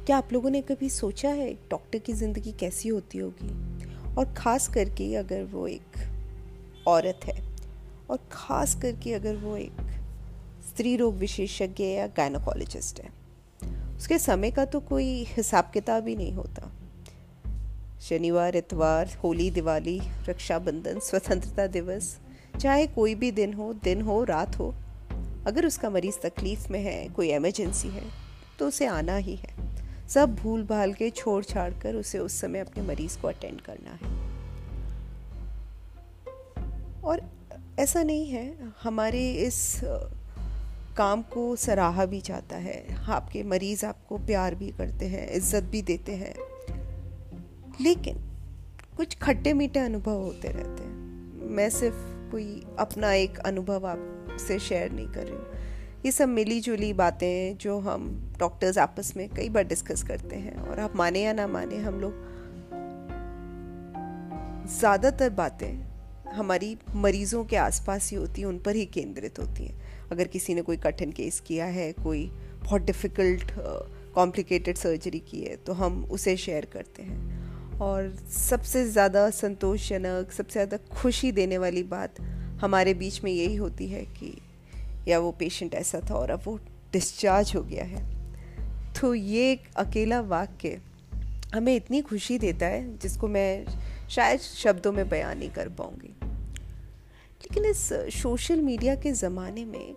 क्या आप लोगों ने कभी सोचा है एक डॉक्टर की ज़िंदगी कैसी होती होगी? और ख़ास करके अगर वो एक औरत है, और ख़ास करके अगर वो एक स्त्री रोग विशेषज्ञ या गायनोकोलॉजिस्ट है, उसके समय का तो कोई हिसाब किताब ही नहीं होता। शनिवार, इतवार, होली, दिवाली, रक्षाबंधन, स्वतंत्रता दिवस, चाहे कोई भी दिन हो दिन हो, रात हो, अगर उसका मरीज़ तकलीफ़ में है, कोई एमरजेंसी है तो उसे आना ही है। सब भूल भाल के छोड़ छाड़ कर उसे उस समय अपने मरीज़ को अटेंड करना है। और ऐसा नहीं है, हमारे इस काम को सराहा भी जाता है। आपके मरीज़ आपको प्यार भी करते हैं, इज़्ज़त भी देते हैं। लेकिन कुछ खट्टे मीठे अनुभव होते रहते हैं। मैं सिर्फ़ कोई अपना एक अनुभव आपसे शेयर नहीं कर रही हूँ। ये सब मिली जुली बातें जो हम डॉक्टर्स आपस में कई बार डिस्कस करते हैं और आप माने या ना माने, हम लोग ज़्यादातर बातें हमारी मरीज़ों के आसपास ही होती हैं, उन पर ही केंद्रित होती हैं। अगर किसी ने कोई कठिन केस किया है, कोई बहुत डिफ़िकल्ट कॉम्प्लिकेटेड सर्जरी की है तो हम उसे शेयर करते हैं। और सबसे ज़्यादा संतोषजनक, सबसे ज़्यादा खुशी देने वाली बात हमारे बीच में यही होती है कि या वो पेशेंट ऐसा था और अब वो डिस्चार्ज हो गया है। तो ये एक अकेला वाक्य हमें इतनी खुशी देता है, जिसको मैं शायद शब्दों में बयान नहीं कर पाऊँगी। लेकिन इस सोशल मीडिया के ज़माने में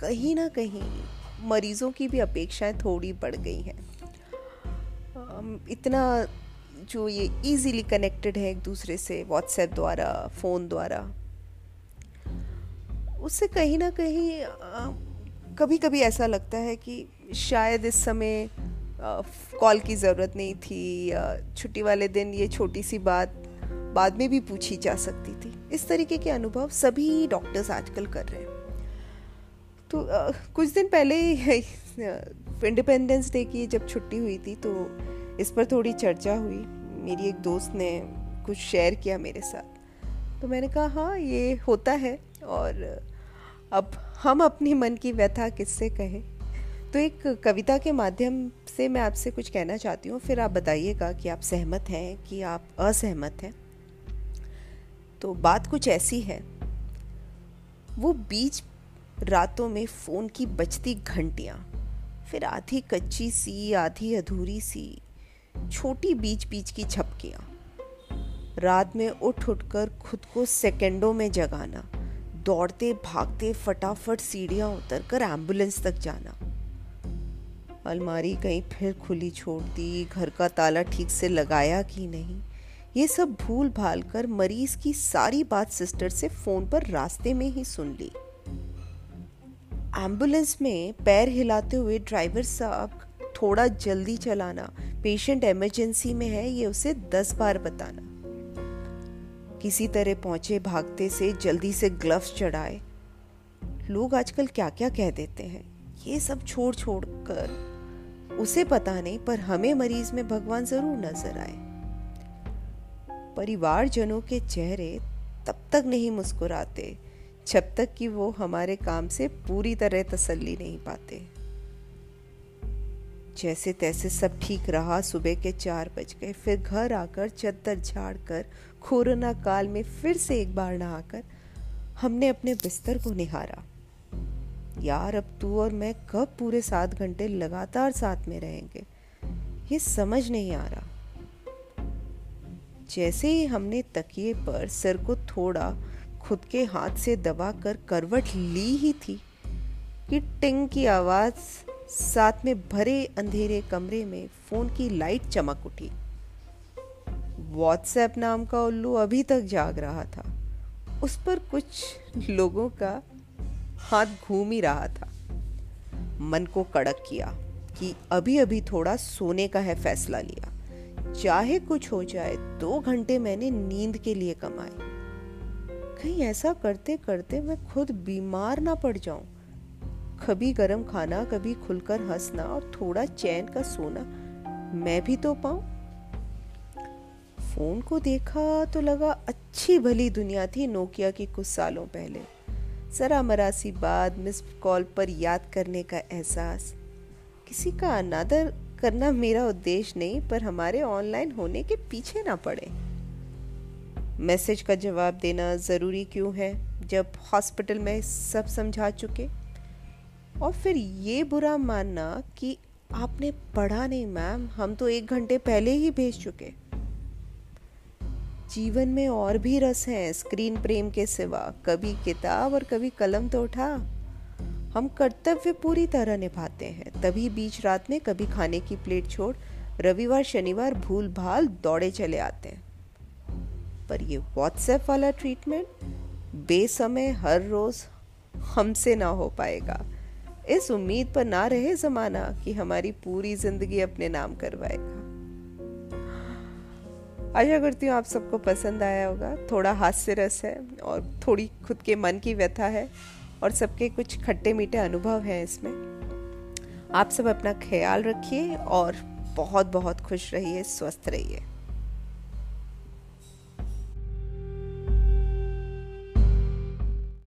कहीं ना कहीं मरीज़ों की भी अपेक्षाएँ थोड़ी बढ़ गई हैं। इतना जो ये इजीली कनेक्टेड है एक दूसरे से व्हाट्सएप द्वारा फ़ोन द्वारा उससे कहीं ना कहीं कभी कभी ऐसा लगता है कि शायद इस समय कॉल की ज़रूरत नहीं थी छुट्टी वाले दिन ये छोटी सी बात बाद में भी पूछी जा सकती थी। इस तरीके के अनुभव सभी डॉक्टर्स आजकल कर रहे हैं। तो आ, कुछ दिन पहले इंडिपेंडेंस डे की जब छुट्टी हुई थी तो इस पर थोड़ी चर्चा हुई। मेरी एक दोस्त ने कुछ शेयर किया मेरे साथ। तो मैंने कहा हाँ ये होता है। और अब हम अपनी मन की व्यथा किससे कहें? तो एक कविता के माध्यम से मैं आपसे कुछ कहना चाहती हूँ, फिर आप बताइएगा कि आप सहमत हैं कि आप असहमत हैं। तो बात कुछ ऐसी है, वो बीच रातों में फ़ोन की बजती घंटियाँ, फिर आधी कच्ची सी, आधी अधूरी सी, छोटी बीच बीच की झपकियाँ रात में उठ उठ कर खुद को सेकंडों में जगाना। दौड़ते, भागते, फटाफट सीढ़ियाँ उतर कर एंबुलेंस तक जाना। अलमारी कहीं फिर खुली छोड़ दी, घर का ताला ठीक से लगाया कि नहीं? ये सब भूल भाल कर मरीज़ की सारी बात सिस्टर से फ़ोन पर रास्ते में ही सुन ली। एंबुलेंस में पैर हिलाते हुए ड्राइवर साहब, थोड़ा जल्दी चलाना पेशेंट इमरजेंसी में है, ये उसे दस बार बताना। किसी तरह पहुँचे, भागते से जल्दी से ग्लव्स चढ़ाए। लोग आजकल क्या क्या कह देते हैं? ये सब छोड़ छोड़ कर उसे पता नहीं, पर हमें मरीज़ में भगवान ज़रूर नज़र आए। परिवारजनों के चेहरे तब तक नहीं मुस्कुराते, जब तक कि वो हमारे काम से पूरी तरह तसल्ली नहीं पाते। जैसे तैसे सब ठीक रहा। सुबह के चार बज गए। फिर घर आकर चद्दर झाड़ कर कोरोना काल में फिर से एक बार नहाकर हमने अपने बिस्तर को निहारा। यार, अब तू और मैं कब पूरे सात घंटे लगातार साथ में रहेंगे? ये समझ नहीं आ रहा। जैसे ही हमने तकिए पर सर को थोड़ा खुद के हाथ से दबा कर करवट ली ही थी कि टिंग की आवाज़ साथ में भरे अंधेरे कमरे में फ़ोन की लाइट चमक उठी। व्हाट्सएप नाम का उल्लू अभी तक जाग रहा था। उस पर कुछ लोगों का हाथ घूम ही रहा था। मन को कड़क किया कि अभी अभी थोड़ा सोने का है फैसला लिया। चाहे कुछ हो जाए, दो घंटे मैंने नींद के लिए कमाए कहीं ऐसा करते करते मैं खुद बीमार ना पड़ जाऊँ। कभी गर्म खाना, कभी खुलकर हंसना और थोड़ा चैन का सोना। मैं भी तो पाऊँ। फ़ोन को देखा तो लगा अच्छी भली दुनिया थी नोकिया की कुछ सालों पहले। जरा मरासी बाद मिस कॉल पर याद करने का एहसास। किसी का अनादर करना मेरा उद्देश्य नहीं, पर हमारे ऑनलाइन होने के पीछे ना पड़े। मैसेज का जवाब देना ज़रूरी क्यों है, जब हॉस्पिटल में सब समझा चुके? और फिर ये बुरा मानना कि आपने पढ़ा नहीं, मैम। हम तो एक घंटे पहले ही भेज चुके जीवन में और भी रस हैं स्क्रीन प्रेम के सिवा। कभी किताब और कभी कलम तो उठा। हम कर्तव्य पूरी तरह निभाते हैं। तभी बीच रात में कभी खाने की प्लेट छोड़ रविवार, शनिवार भूल भाल दौड़े चले आते हैं। पर ये व्हाट्सएप वाला ट्रीटमेंट बेसमय हर रोज हमसे ना हो पाएगा। इस उम्मीद पर ना रहे जमाना कि हमारी पूरी ज़िंदगी अपने नाम करवाएगा। आशा करती हूँ आप सबको पसंद आया होगा। थोड़ा हास्य रस है और थोड़ी खुद के मन की व्यथा है और सबके कुछ खट्टे मीठे अनुभव हैं इसमें। आप सब अपना ख्याल रखिए और बहुत बहुत खुश रहिए, स्वस्थ रहिए।